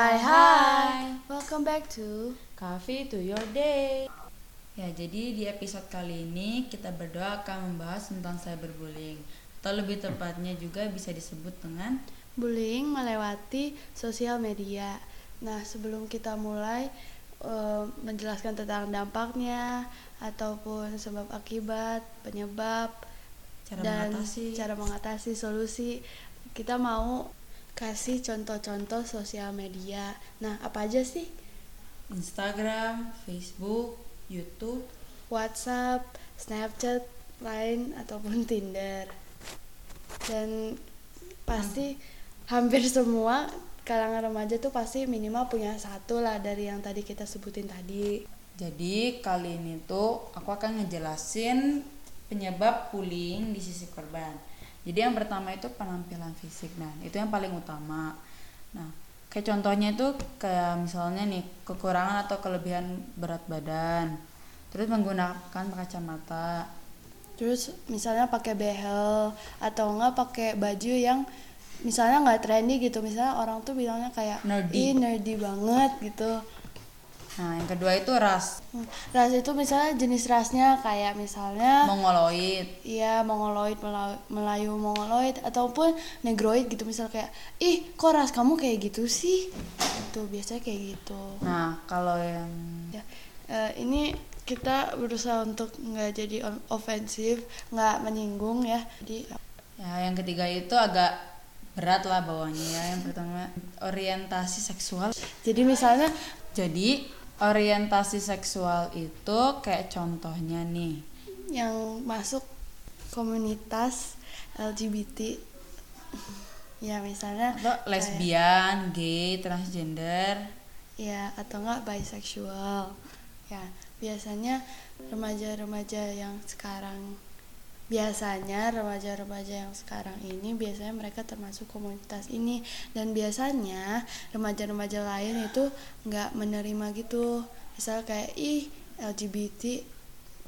Hai hai, welcome back to Coffee to your day. Ya, jadi di episode kali ini kita berdua akan membahas tentang cyberbullying. Atau lebih tepatnya juga bisa disebut dengan bullying melewati sosial media. Nah, sebelum kita mulai eh, menjelaskan tentang dampaknya ataupun sebab akibat, penyebab cara dan mengatasi. cara mengatasi solusi, kita mau kasih contoh-contoh sosial media. Nah, apa aja sih? Instagram, Facebook, YouTube. WhatsApp, Snapchat, Line ataupun Tinder. Dan pasti hampir semua kalangan remaja tuh pasti minimal punya satu lah dari yang tadi kita sebutin tadi. Jadi kali ini tuh aku akan ngejelasin penyebab bullying di sisi korban. Jadi yang pertama itu penampilan fisik. Nah, itu yang paling utama. Nah, kayak contohnya itu kayak misalnya nih kekurangan atau kelebihan berat badan. Terus menggunakan kacamata. Terus misalnya pakai behel atau enggak pakai baju yang misalnya nggak trendy gitu. Misalnya orang tuh bilangnya kayak Nerdy. ih nerdy banget gitu. Nah, yang kedua itu ras Hmm, Ras itu misalnya jenis rasnya kayak misalnya mongoloid. Iya, mongoloid, Mela- Melayu mongoloid ataupun negroid gitu misal kayak, ih kok ras kamu kayak gitu sih? Itu biasanya kayak gitu. Nah, kalau yang Ya, eh, ini kita berusaha untuk nggak jadi ofensif, nggak menyinggung ya. Jadi ya yang ketiga itu agak berat lah bawahnya ya. Yang pertama orientasi seksual. jadi misalnya Jadi orientasi seksual itu kayak contohnya nih. yang masuk komunitas LGBT, ya misalnya Atau lesbian, gay, transgender. ya atau enggak bisexual ya biasanya remaja-remaja yang sekarang biasanya remaja-remaja yang sekarang ini biasanya mereka termasuk komunitas ini dan biasanya remaja-remaja lain itu nggak menerima gitu misal kayak ih LGBT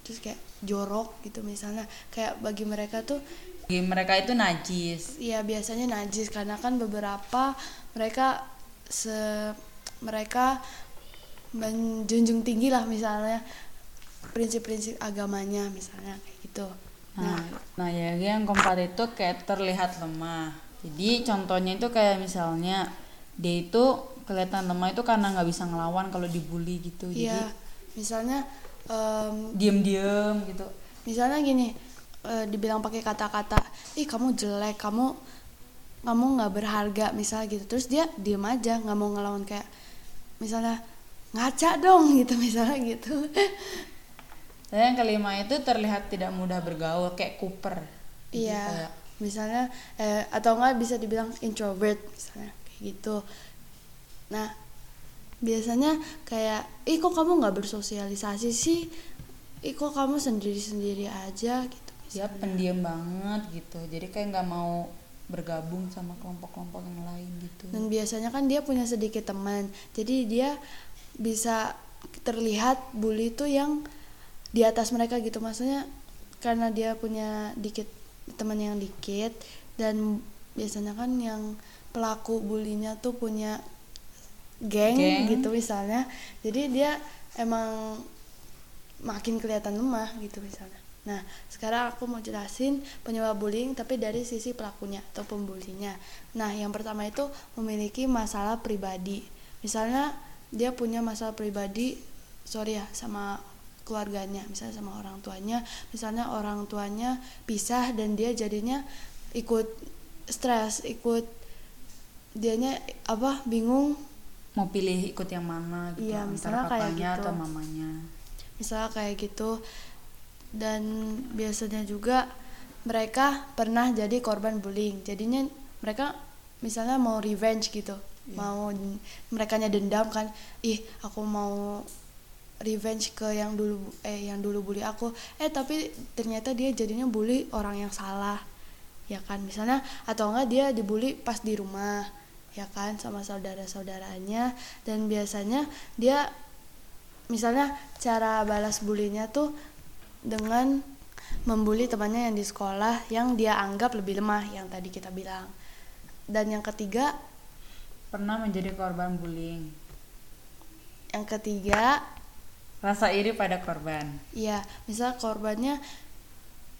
terus kayak jorok gitu misalnya kayak bagi mereka tuh Bagi mereka itu najis. ya biasanya najis karena kan beberapa mereka se mereka menjunjung tinggi lah misalnya prinsip-prinsip agamanya misalnya kayak gitu. Nah, nah ya yang keempat itu kayak terlihat lemah. Jadi contohnya itu kayak misalnya dia itu kelihatan lemah itu karena nggak bisa ngelawan kalau dibully gitu. Iya, Jadi misalnya em, diem-diem gitu. misalnya gini eh, dibilang pakai kata-kata, ih kamu jelek, kamu kamu nggak berharga misalnya gitu. Terus dia diem aja nggak mau ngelawan kayak misalnya ngaca dong gitu misalnya gitu. Dan yang kelima itu terlihat tidak mudah bergaul kayak Cooper. Iya, kayak, misalnya eh, atau enggak bisa dibilang introvert misalnya kayak gitu. Nah, biasanya kayak, ih kok kamu nggak bersosialisasi sih? Ih kok kamu sendiri-sendiri aja gitu. dia misalnya. pendiam banget gitu. Jadi kayak nggak mau bergabung sama kelompok-kelompok yang lain gitu. Dan biasanya kan dia punya sedikit teman, jadi dia bisa terlihat bully itu yang di atas mereka gitu. Maksudnya karena dia punya dikit teman yang dikit dan biasanya kan yang pelaku bulinya tuh punya geng, Geng. gitu misalnya. Jadi dia emang makin kelihatan lemah gitu misalnya. Nah, sekarang aku mau jelasin penyebab bullying tapi dari sisi pelakunya atau pembulinya. Nah, yang pertama itu memiliki masalah pribadi. Misalnya dia punya masalah pribadi, sorry ya, sama keluarganya, misalnya sama orang tuanya. Misalnya orang tuanya pisah dan dia jadinya ikut stres, ikut dianya apa bingung Mau pilih ikut yang mana gitu Iya, antara papanya gitu. atau mamanya. misalnya kayak gitu dan biasanya juga mereka pernah jadi korban bullying jadinya mereka misalnya mau revenge gitu mau mereka dendam kan ih aku mau revenge ke yang dulu eh yang dulu bully aku. Eh tapi ternyata dia jadinya bully orang yang salah ya kan? Misalnya atau enggak dia dibully pas di rumah ya kan? Sama saudara-saudaranya. Dan biasanya dia misalnya cara balas bulinya tuh dengan membuli temannya yang di sekolah yang dia anggap lebih lemah yang tadi kita bilang. Dan yang ketiga pernah menjadi korban bullying. Yang ketiga, Rasa iri pada korban. ya misal korbannya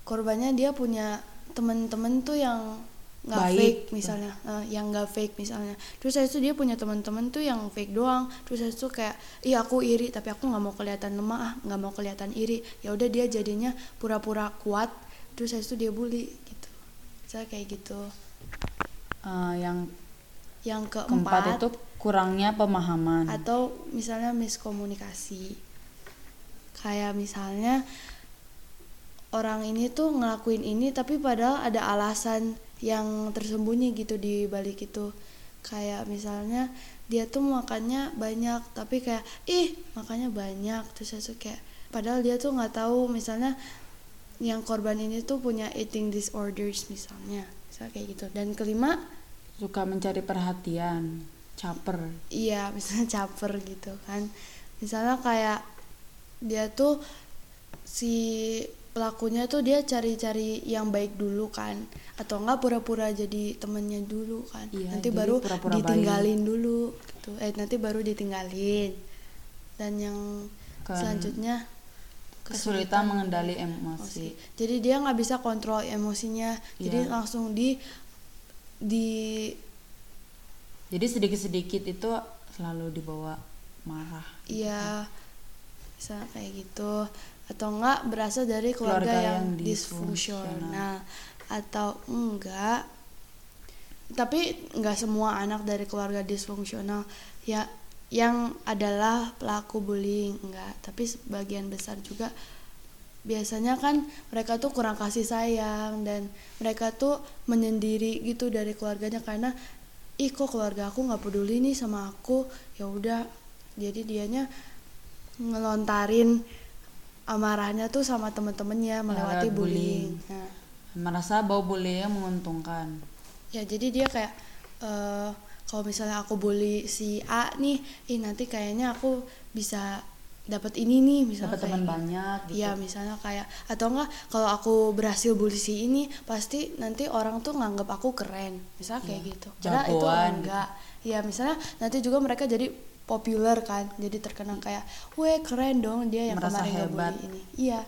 korbannya dia punya temen-temen tuh yang nggak fake misalnya. Eh, yang nggak fake misalnya. Terus saya tuh dia punya teman-teman tuh yang fake doang. Terus saya tuh kayak iya aku iri tapi aku nggak mau kelihatan lemah ah nggak mau kelihatan iri. Ya udah dia jadinya pura-pura kuat terus saya tuh dia bully gitu. Saya kayak gitu. Eh, yang yang keempat keempat itu kurangnya pemahaman. atau misalnya miskomunikasi kayak misalnya orang ini tuh ngelakuin ini tapi padahal ada alasan yang tersembunyi gitu di balik itu. Kayak misalnya dia tuh makannya banyak tapi kayak ih makannya banyak. Terus saya tuh kayak padahal dia tuh nggak tahu misalnya yang korban ini tuh punya eating disorders misalnya misalnya kayak gitu. Dan kelima Suka mencari perhatian, caper. iya misalnya caper gitu kan. Misalnya kayak dia tuh si pelakunya tuh dia cari-cari yang baik dulu kan atau enggak pura-pura jadi temennya dulu kan. Iya, nanti jadi baru pura-pura ditinggalin dulu gitu. Eh nanti baru ditinggalin. Dan yang Kan selanjutnya Kesulitan mengendali emosi. jadi dia nggak bisa kontrol emosinya. Jadi Iya. langsung di di Jadi sedikit-sedikit itu selalu dibawa marah. Iya, bisa kayak gitu. Atau enggak berasal dari keluarga, Keluarga yang, yang disfungsional. disfungsional. Atau enggak. Tapi enggak semua anak dari keluarga disfungsional ya yang adalah pelaku bullying enggak, tapi sebagian besar juga biasanya kan mereka tuh kurang kasih sayang dan mereka tuh menyendiri gitu dari keluarganya karena ih kok keluarga aku nggak peduli nih sama aku ya udah jadi dianya ngelontarin amarahnya tuh sama temen-temennya melewati Lewat bullying. bullying. Nah, Merasa bahwa bullying menguntungkan. ya jadi dia kayak eh, kalau misalnya aku bully si A nih, ih nanti kayaknya aku bisa dapat ini nih misalnya Dapat teman gitu. banyak gitu. Iya misalnya kayak atau enggak kalau aku berhasil bully ini pasti nanti orang tuh nganggap aku keren misalnya kayak Iya, gitu. Padahal itu jagoan enggak. Iya misalnya nanti juga mereka jadi populer kan jadi terkenal kayak weh keren dong dia yang Merasa kemarin hebat. ini. Iya.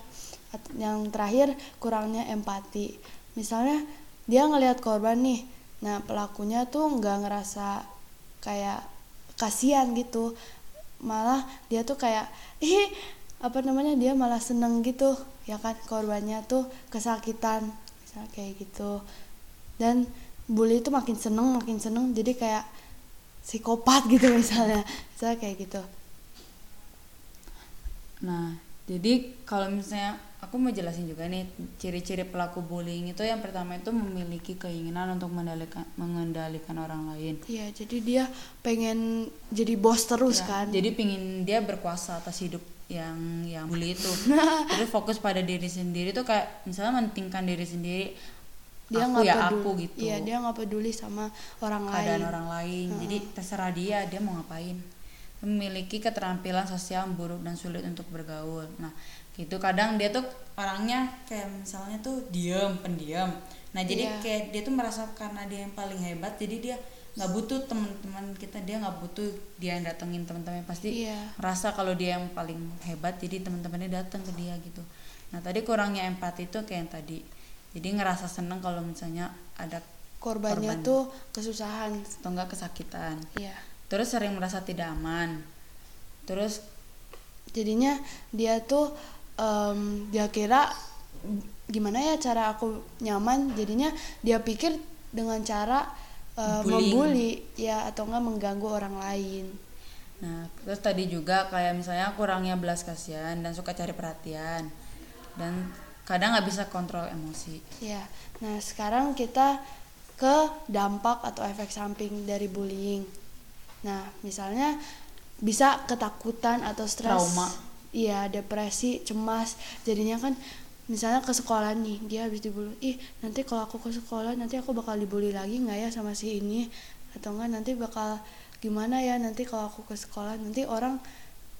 Yang terakhir kurangnya empati. Misalnya dia ngelihat korban nih, nah pelakunya tuh nggak ngerasa kayak kasihan gitu, malah dia tuh kayak ih apa namanya dia malah seneng gitu ya kan korbannya tuh kesakitan misalnya kayak gitu. Dan bully itu makin seneng makin seneng jadi kayak psikopat gitu misalnya misalnya kayak gitu. Nah, jadi kalau misalnya aku mau jelasin juga nih ciri-ciri pelaku bullying itu yang pertama itu memiliki keinginan untuk mengendalikan mengendalikan orang lain. Iya, jadi dia pengen jadi bos terus Ya, kan. Jadi pingin dia berkuasa atas hidup yang yang bully itu. Terus fokus pada diri sendiri tuh kayak misalnya mentingkan diri sendiri. dia aku ya peduli. aku gitu. Iya, dia nggak peduli sama orang keadaan lain. orang lain. Jadi terserah dia dia mau ngapain. Memiliki keterampilan sosial yang buruk dan sulit untuk bergaul. Nah, gitu kadang dia tuh orangnya kayak misalnya tuh diam, pendiam. Nah, jadi Iya. kayak dia tuh merasa karena dia yang paling hebat, jadi dia nggak butuh teman-teman kita, dia nggak butuh dia yang datengin teman-temannya pasti Iya. merasa kalau dia yang paling hebat, jadi teman-temannya datang ke dia gitu. Nah, tadi kurangnya empati itu kayak yang tadi. Jadi ngerasa seneng kalau misalnya ada Korbannya korban. tuh kesusahan. atau enggak kesakitan Iya. terus sering merasa tidak aman terus Jadinya dia tuh em, dia kira gimana ya cara aku nyaman. Jadinya dia pikir dengan cara Bullying. membuli ya atau enggak mengganggu orang lain. nah terus tadi juga kayak misalnya kurangnya belas kasihan dan suka cari perhatian dan kadang nggak bisa kontrol emosi Ya, nah sekarang kita ke dampak atau efek samping dari bullying. Nah, misalnya bisa ketakutan atau stres, Trauma. Iya depresi, cemas. Jadinya kan misalnya ke sekolah nih dia habis dibully, ih nanti kalau aku ke sekolah nanti aku bakal dibully lagi nggak ya sama si ini atau enggak nanti bakal gimana ya nanti kalau aku ke sekolah nanti orang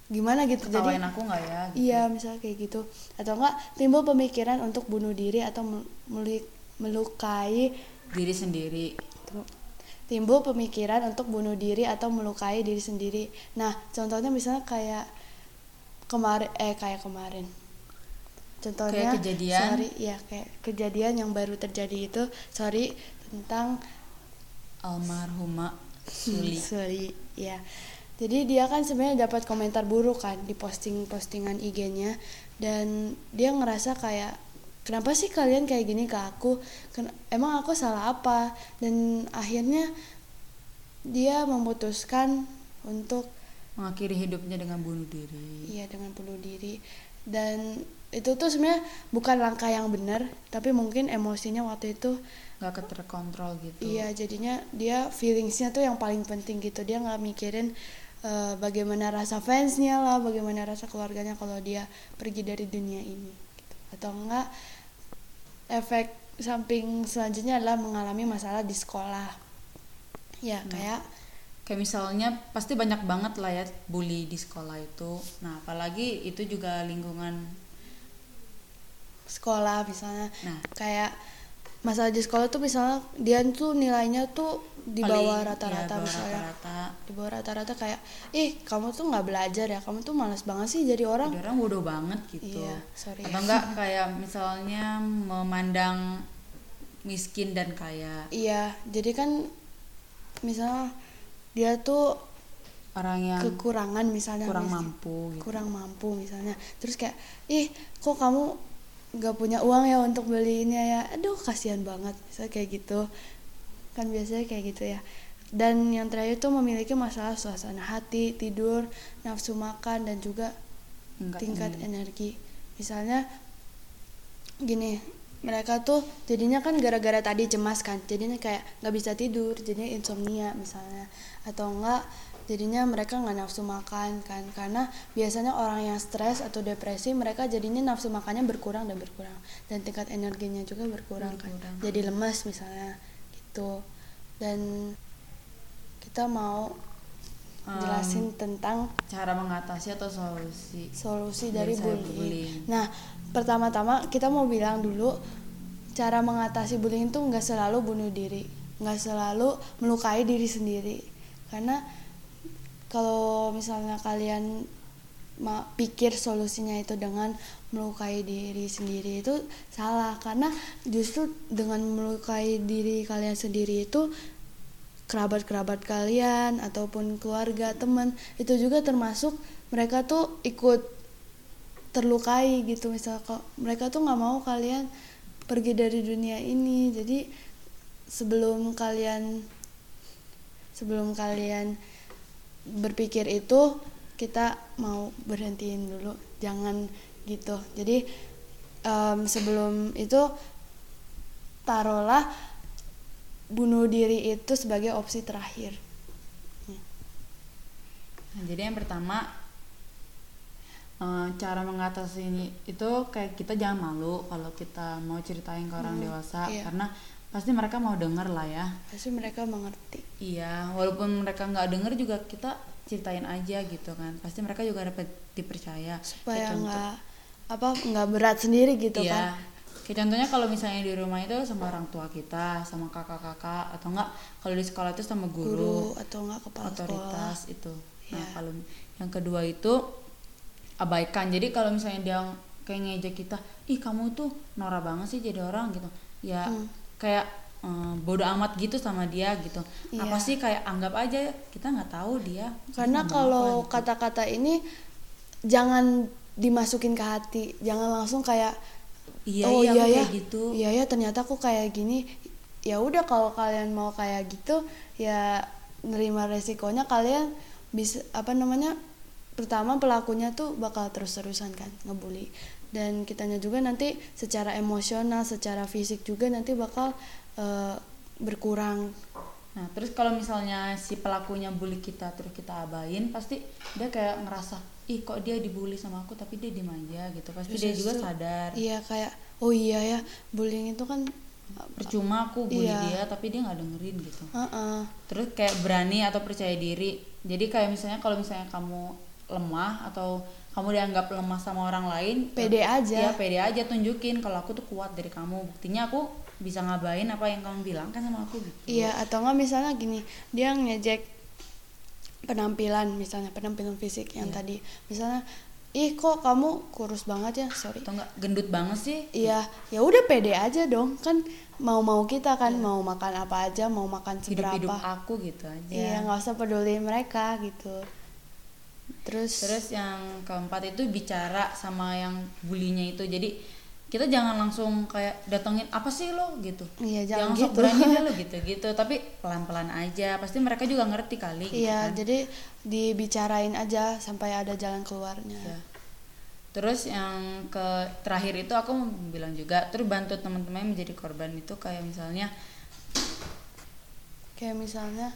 gimana gitu ketawain jadi aku nggak ya gitu. Iya, misalnya kayak gitu. Atau enggak timbul pemikiran untuk bunuh diri atau melukai diri sendiri timbul pemikiran untuk bunuh diri atau melukai diri sendiri. Nah, contohnya misalnya kayak kemarin eh kayak kemarin. Contohnya Kayak kejadian? sorry ya kayak kejadian yang baru terjadi itu sorry tentang almarhumah Suli Suli ya. Jadi dia kan sebenarnya dapat komentar buruk kan di posting-postingan IG-nya dan dia ngerasa kayak kenapa sih kalian kayak gini ke aku? Ken- emang aku salah apa? Dan akhirnya dia memutuskan untuk mengakhiri hidupnya dengan bunuh diri iya dengan bunuh diri dan itu tuh sebenarnya bukan langkah yang benar tapi mungkin emosinya waktu itu nggak terkontrol gitu Iya, jadinya dia feelingsnya tuh yang paling penting gitu. Dia nggak mikirin eh, bagaimana rasa fansnya lah, bagaimana rasa keluarganya kalau dia pergi dari dunia ini. Gitu. Atau enggak efek samping selanjutnya adalah mengalami masalah di sekolah. Ya, kayak kayak misalnya pasti banyak banget lah ya bully di sekolah itu nah apalagi itu juga lingkungan sekolah misalnya. Nah. kayak masalah di sekolah tuh misalnya dia tuh nilainya tuh di bawah ya, rata-rata bawah misalnya. rata-rata Di bawah rata-rata kayak, "Ih, kamu tuh nggak belajar ya. Kamu tuh malas banget sih jadi orang." Jadi orang bodoh banget gitu Iya, sorry. atau enggak kayak misalnya memandang miskin dan kaya Iya, jadi kan misalnya dia tuh orang yang kekurangan misalnya kurang mis- mampu gitu. kurang mampu misalnya. Terus kayak, "Ih, kok kamu nggak punya uang ya untuk beli ini ya?" Aduh, kasihan banget. Misalnya kayak gitu. Kan biasanya kayak gitu ya. Dan yang terakhir tuh memiliki masalah suasana hati, tidur, nafsu makan dan juga Enggak, tingkat hmm. energi. Misalnya gini, mereka tuh jadinya kan gara-gara tadi cemas kan, jadinya kayak nggak bisa tidur, jadinya insomnia misalnya, atau enggak jadinya mereka nggak nafsu makan kan, karena biasanya orang yang stres atau depresi mereka jadinya nafsu makannya berkurang dan berkurang, dan tingkat energinya juga berkurang, kan, Berkurang. jadi lemas misalnya gitu, dan kita mau Um, jelasin tentang cara mengatasi atau solusi solusi Dari dari bullying. bullying. Nah, pertama-tama kita mau bilang dulu cara mengatasi bullying itu nggak selalu bunuh diri, nggak selalu melukai diri sendiri. Karena kalau misalnya kalian pikir solusinya itu dengan melukai diri sendiri itu salah karena justru dengan melukai diri kalian sendiri itu kerabat-kerabat kalian ataupun keluarga teman itu juga termasuk mereka tuh ikut terlukai gitu. Misal kok mereka tuh nggak mau kalian pergi dari dunia ini. Jadi sebelum kalian sebelum kalian berpikir itu kita mau berhentiin dulu. Jangan gitu. Jadi em, sebelum itu taruhlah bunuh diri itu sebagai opsi terakhir. Nah, jadi yang pertama eh, cara mengatasi ini itu kayak kita jangan malu kalau kita mau ceritain ke orang Hmm, dewasa iya. karena pasti mereka mau denger lah ya. pasti mereka mengerti Iya, walaupun mereka nggak denger juga kita ceritain aja gitu kan. Pasti mereka juga dapat dipercaya. supaya nggak apa nggak berat sendiri gitu iya. kan Kayak contohnya kalau misalnya di rumah itu sama orang tua kita, sama kakak-kakak atau enggak kalau di sekolah itu sama guru guru, atau nggak kepala sekolah otoritas itu. Nah, Iya. kalau yang kedua itu abaikan. Jadi kalau misalnya dia kayak ngejek kita, "Ih, kamu tuh norak banget sih jadi orang" gitu. Ya Hmm. kayak eh, bodoh amat gitu sama dia gitu. Apa Iya. sih kayak anggap aja kita nggak tahu dia. karena kalau apa gitu. kata-kata ini jangan dimasukin ke hati jangan langsung kayak Iya, oh iya, iya ya gitu. iya ya ternyata aku kayak gini ya udah kalau kalian mau kayak gitu ya nerima resikonya kalian bisa apa namanya pertama pelakunya tuh bakal terus-terusan kan ngebully dan kitanya juga nanti secara emosional secara fisik juga nanti bakal eh, berkurang Nah, terus kalau misalnya si pelakunya bully kita terus kita abain, pasti dia kayak ngerasa, ih kok dia dibully sama aku tapi dia diem aja gitu. Pasti Terus dia juga sadar. iya kayak oh iya ya bullying itu kan Percuma aku bully Iya. dia tapi dia nggak dengerin gitu. Heeh. Terus kayak berani atau percaya diri. Jadi kayak misalnya kalau misalnya kamu lemah atau kamu dianggap lemah sama orang lain Pede aja. ya pede aja tunjukin kalau aku tuh kuat dari kamu buktinya aku bisa ngabain apa yang kamu bilang kan sama aku gitu Iya, atau enggak misalnya gini, dia ngejek penampilan misalnya penampilan fisik yang Iya. tadi. Misalnya, "Ih, kok kamu kurus banget ya?" Sorry. atau enggak gendut banget sih Iya, ya udah pede aja dong. Kan mau-mau kita kan mau makan apa aja, mau makan hidup hidup seberapa. aku gitu aja Iya, nggak usah peduli mereka gitu. Terus, Terus yang keempat itu bicara sama yang bulinya itu. Jadi kita jangan langsung kayak datengin apa sih lo gitu. Iya, jangan sok gitu. berani deh lo gitu gitu. Tapi pelan-pelan aja. Pasti mereka juga ngerti kali. gitu iya, kan. jadi dibicarain aja sampai ada jalan keluarnya. Ya. Terus yang ke terakhir itu aku mau bilang juga, terus bantu teman-teman menjadi korban itu kayak misalnya Kayak misalnya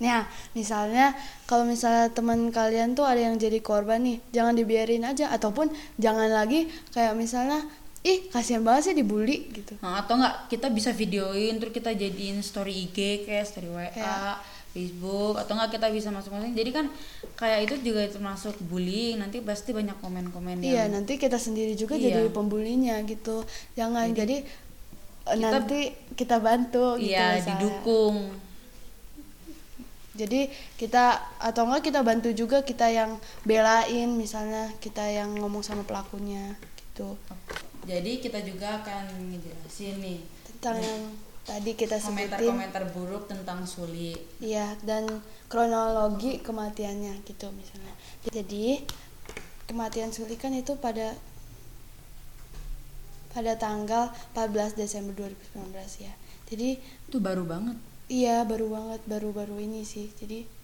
Nah, misalnya kalau misalnya teman kalian tuh ada yang jadi korban nih, jangan dibiarin aja ataupun jangan lagi kayak misalnya ih kasihan banget sih dibully gitu. Nah, atau enggak kita bisa videoin terus kita jadiin story IG kayak story WA, Kayak- Facebook atau enggak kita bisa masuk-masuk. Jadi kan kayak itu juga termasuk bullying. Nanti pasti banyak komen-komen Iya, yang nanti kita sendiri juga Iya. jadi pembulinya gitu. Jangan jadi, eh, kita- nanti kita bantu gitu iya misalnya. didukung. Jadi kita atau enggak kita bantu juga kita yang belain misalnya kita yang ngomong sama pelakunya gitu. Jadi kita juga akan ngejelasin nih Tentang yang tadi kita sebutin. komentar-komentar buruk tentang Suli. Iya, dan kronologi kematiannya gitu misalnya. Jadi kematian Suli kan itu pada pada tanggal 14 Desember 2019 ya. Jadi Itu baru banget. Iya baru banget baru-baru ini sih. Jadi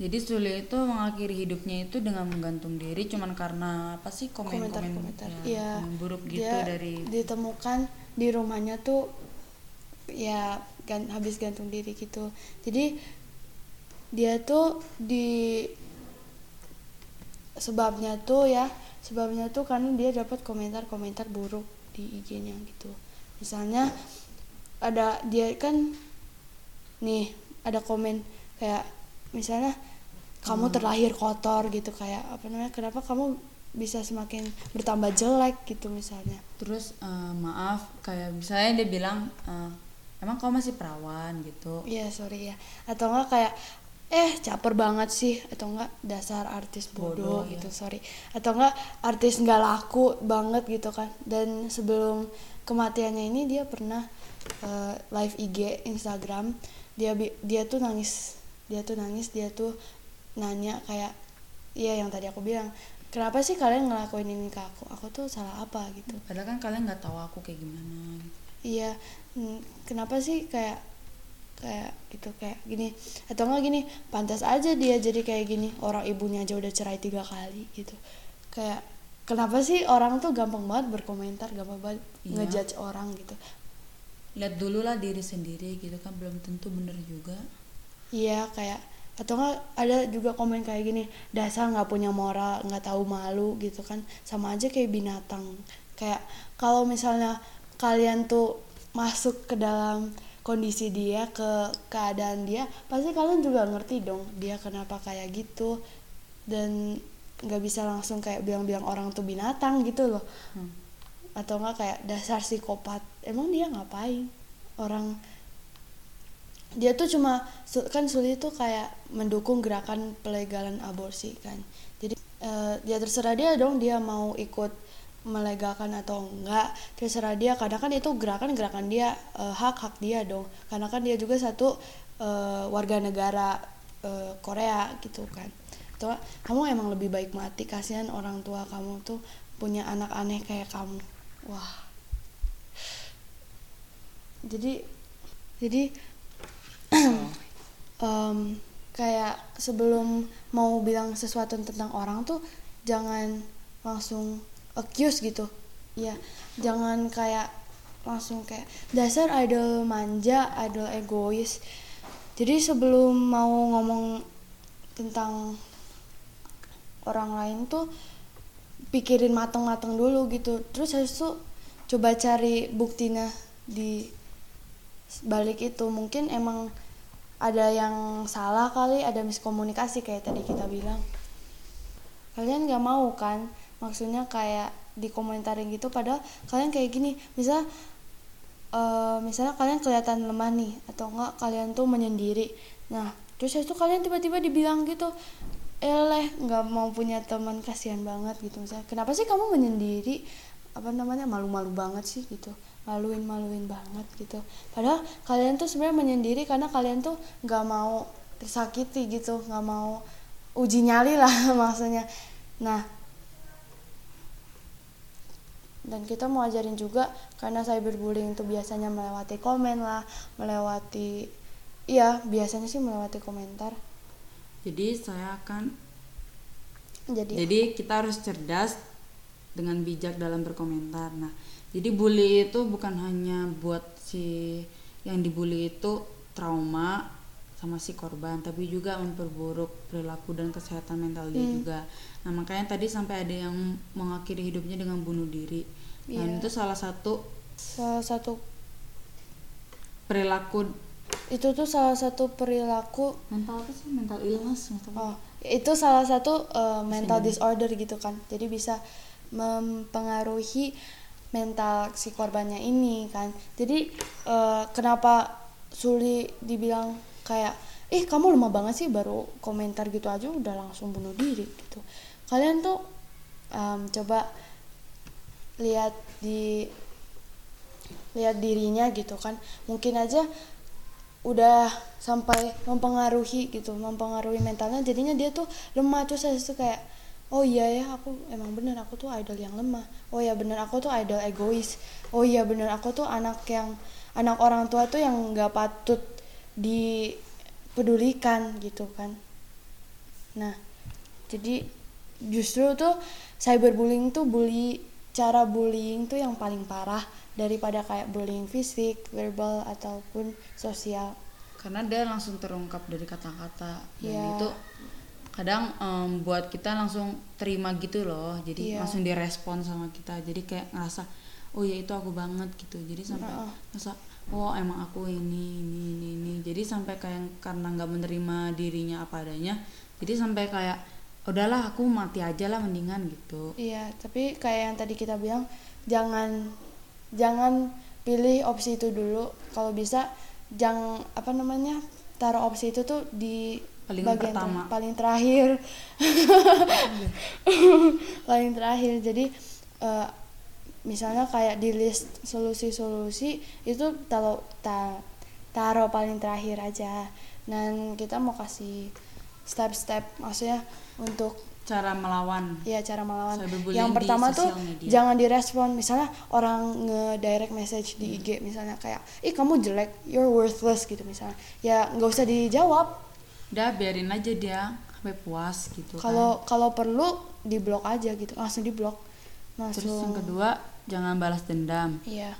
Jadi Suli itu mengakhiri hidupnya itu dengan menggantung diri cuman karena apa sih komen-komen komentar-komentar. ya, Iya. komen buruk gitu dia dari ditemukan di rumahnya tuh ya gan, habis gantung diri gitu. Jadi dia tuh di sebabnya tuh ya sebabnya tuh karena dia dapat komentar-komentar buruk di IG-nya gitu. Misalnya ada dia kan nih ada komen kayak misalnya kamu terlahir kotor gitu kayak apa namanya kenapa kamu bisa semakin bertambah jelek? gitu misalnya. Terus eh, maaf kayak misalnya dia bilang eh, emang kamu masih perawan? gitu. Iya sorry ya atau enggak kayak eh caper banget sih atau enggak dasar artis bodoh, Bodoh, gitu ya. sorry. Atau enggak artis nggak laku banget gitu kan. Dan sebelum kematiannya ini dia pernah eh, live IG Instagram dia bi- dia tuh nangis. Dia tuh nangis dia tuh nanya kayak iya yang tadi aku bilang kenapa sih kalian ngelakuin ini ke aku? Aku tuh salah apa? gitu. Padahal kan kalian nggak tahu aku kayak gimana gitu. iya mm, kenapa sih kayak kayak gitu kayak gini? Atau enggak gini pantas aja dia jadi kayak gini orang ibunya aja udah cerai tiga kali gitu. Kayak kenapa sih orang tuh gampang banget berkomentar gampang banget Iya. ngejudge orang gitu lihat dulu lah diri sendiri gitu kan belum tentu bener juga. Iya kayak atau enggak ada juga komen kayak gini dasar nggak punya moral nggak tahu malu gitu kan. Sama aja kayak binatang. Kayak kalau misalnya kalian tuh masuk ke dalam kondisi dia ke keadaan dia pasti kalian juga ngerti dong dia kenapa kayak gitu. Dan nggak bisa langsung kayak bilang-bilang orang tuh binatang gitu loh. Hmm. Atau enggak kayak dasar psikopat. Emang dia ngapain? Orang dia tuh cuma kan Suli tuh kayak mendukung gerakan pelegalan aborsi kan. Jadi eh, ya terserah dia dong dia mau ikut melegalkan atau enggak terserah dia karena kan itu gerakan gerakan dia eh, hak hak dia dong. Karena kan dia juga satu eh, warga negara eh, Korea gitu kan. Atau kamu emang lebih baik mati kasihan orang tua kamu tuh punya anak aneh kayak kamu wah. Jadi jadi em, kayak sebelum mau bilang sesuatu tentang orang tuh jangan langsung accuse gitu. Ya jangan kayak langsung kayak dasar idol manja idol egois. Jadi sebelum mau ngomong tentang orang lain tuh pikirin mateng-mateng dulu gitu. Terus habis itu coba cari buktinya di balik itu. Mungkin emang ada yang salah kali ada miskomunikasi kayak tadi kita bilang. Kalian nggak mau kan? Maksudnya kayak dikomentarin gitu padahal kalian kayak gini. Misal uh, misalnya kalian kelihatan lemah nih atau enggak kalian tuh menyendiri. Nah terus itu kalian tiba-tiba dibilang gitu eleh nggak mau punya teman kasihan banget gitu misalnya. Kenapa sih kamu menyendiri? Apa namanya? Malu-malu banget sih gitu. Maluin maluin banget gitu. Padahal kalian tuh sebenarnya menyendiri karena kalian tuh nggak mau tersakiti gitu. Nggak mau uji nyali lah maksudnya. Nah dan kita mau ajarin juga karena cyberbullying itu biasanya melewati komen lah melewati iya biasanya sih melewati komentar jadi saya akan jadi jadi kita harus cerdas dengan bijak dalam berkomentar nah jadi bully itu bukan hanya buat si yang dibully itu trauma sama si korban tapi juga memperburuk perilaku dan kesehatan mental dia hmm. juga nah makanya tadi sampai ada yang mengakhiri hidupnya dengan bunuh diri yeah. dan iya. itu salah satu salah satu perilaku itu tuh salah satu perilaku mental apa sih? Mental illness mental oh itu salah satu uh, mental disorder gitu kan. Jadi bisa mempengaruhi mental si korbannya ini kan. Jadi uh, kenapa sulit dibilang kayak ih kamu lemah banget sih baru komentar gitu aja udah langsung bunuh diri gitu. Kalian tuh um, coba lihat di lihat dirinya gitu kan. Mungkin aja udah sampai mempengaruhi gitu mempengaruhi mentalnya jadinya dia tuh lemah terus saya tuh kayak oh iya ya aku emang bener aku tuh idol yang lemah. Oh iya bener aku tuh idol egois. Oh iya bener aku tuh anak yang anak orang tua tuh yang nggak patut dipedulikan gitu kan. Nah jadi justru tuh cyberbullying tuh bully cara bullying tuh yang paling parah daripada kayak bullying fisik, verbal ataupun sosial. Karena dia langsung terungkap dari kata-kata dan yeah. itu kadang um, buat kita langsung terima gitu loh. Jadi yeah. langsung direspon sama kita. Jadi kayak ngerasa oh ya itu aku banget gitu. Jadi sampai uh. ngerasa oh emang aku ini ini ini ini. Jadi sampai kayak karena nggak menerima dirinya apa adanya. Jadi sampai kayak udahlah aku mati aja lah mendingan gitu. Iya, tapi kayak yang tadi kita bilang jangan jangan pilih opsi itu dulu. Kalau bisa jangan apa namanya taruh opsi itu tuh di paling bagian pertama. ter paling terakhir. Paling terakhir. Jadi uh, misalnya kayak di list solusi-solusi itu taruh ta taruh paling terakhir aja. Dan kita mau kasih step-step maksudnya untuk cara melawan. Iya cara melawan. Yang pertama tuh media. jangan direspon. Misalnya orang nge direct message di IG misalnya kayak ih kamu jelek you're worthless gitu misalnya. Ya nggak usah dijawab. Udah biarin aja dia sampai puas gitu kalau kan. kalau perlu diblok aja gitu. Langsung diblok langsung terus yang kedua jangan balas dendam. Iya.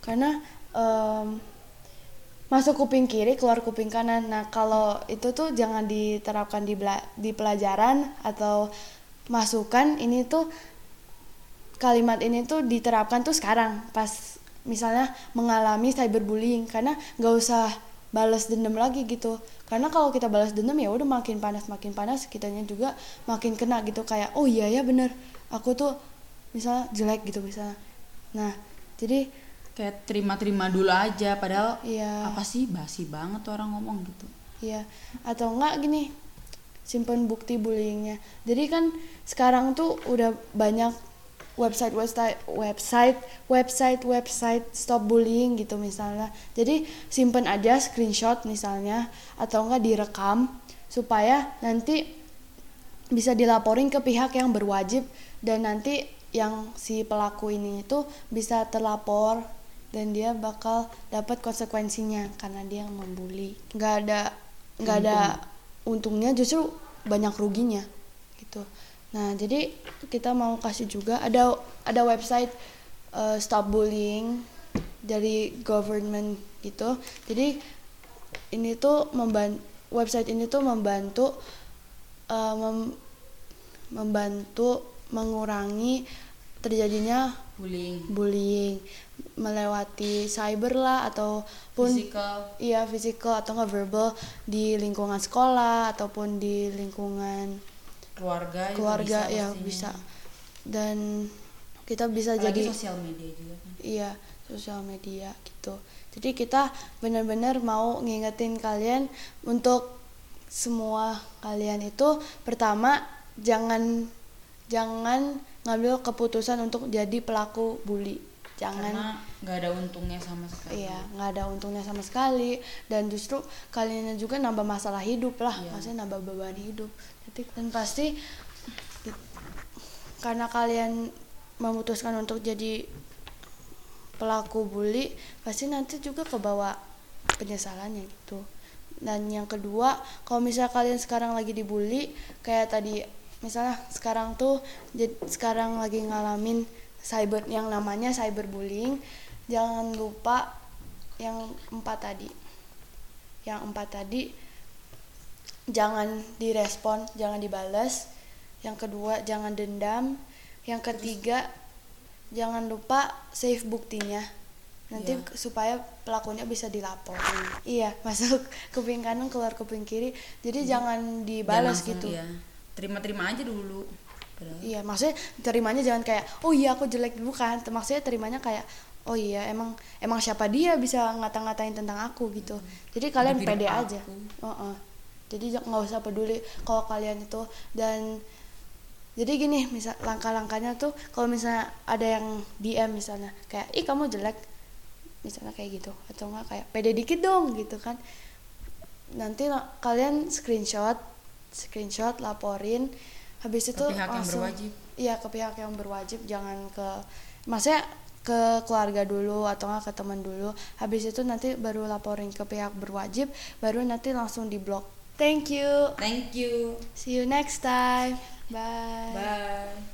Karena um, masuk kuping kiri keluar kuping kanan. Nah kalau itu tuh jangan diterapkan di di pelajaran atau masukan. Ini tuh kalimat ini tuh diterapkan tuh sekarang pas misalnya mengalami cyberbullying. Karena nggak usah balas dendam lagi gitu. Karena kalau kita balas dendam ya udah makin panas makin panas kitanya juga makin kena gitu. Kayak oh iya ya bener. Aku tuh misalnya jelek gitu misalnya. Nah jadi kayak terima-terima dulu aja padahal iya. apa sih basi banget tuh orang ngomong gitu. Iya. Atau enggak gini simpen bukti bullyingnya. Jadi kan sekarang tuh udah banyak website website website website website stop bullying gitu misalnya. Jadi simpen aja screenshot misalnya atau enggak direkam supaya nanti bisa dilaporin ke pihak yang berwajib dan nanti yang si pelaku ini itu bisa terlapor dan dia bakal dapat konsekuensinya karena dia membuli. Nggak ada nggak ada untungnya justru banyak ruginya gitu. Nah jadi kita mau kasih juga ada ada website uh, stop bullying dari government gitu. Jadi ini tuh membantu website ini tuh membantu uh, mem membantu mengurangi terjadinya bullying. bullying melewati cyber lah ataupun physical. iya physical atau nggak verbal di lingkungan sekolah ataupun di lingkungan keluarga keluarga bisa ya pastinya. bisa. Dan kita bisa Apalagi jadi sosial media juga kan. Iya sosial media gitu. Jadi kita benar-benar mau ngingetin kalian untuk semua kalian itu pertama jangan jangan ngambil keputusan untuk jadi pelaku bully jangan karena nggak ada untungnya sama sekali Iya, nggak ada untungnya sama sekali dan justru kalian juga nambah masalah hidup lah, Iya. maksudnya nambah beban hidup. Jadi dan pasti karena kalian memutuskan untuk jadi pelaku bully, pasti nanti juga kebawa penyesalannya gitu. Dan yang kedua, kalau misalnya kalian sekarang lagi dibully, kayak tadi misalnya sekarang tuh sekarang lagi ngalamin cyber yang namanya cyberbullying, jangan lupa yang empat tadi. Yang empat tadi jangan direspon, jangan dibales. Yang kedua, jangan dendam. Yang ketiga, jangan lupa save buktinya. Nanti Iya. supaya pelakunya bisa dilaporin. Iya, masuk kuping kanan keluar kuping kiri. Jadi jangan Jangan dibalas gitu. iya. Terima-terima aja dulu Padahal Iya, maksudnya terimanya jangan kayak oh iya aku jelek bukan. Maksudnya terimanya kayak oh iya emang emang siapa dia bisa ngata-ngatain tentang aku gitu. Jadi kalian pede aku. aja. Heeh. Jadi j- nggak usah peduli kalau kalian itu dan jadi gini misal langkah-langkahnya tuh kalau misalnya ada yang DM misalnya kayak ih kamu jelek misalnya kayak gitu atau enggak kayak pede dikit dong gitu kan nanti kalian screenshot screenshot laporin. Habis itu pihak yang langsung berwajib. iya ke pihak yang berwajib. Jangan ke maksudnya ke keluarga dulu atau enggak ke teman dulu. Habis itu nanti baru laporin ke pihak berwajib baru nanti langsung di blok thank you. Thank you. See you next time. Bye. Bye.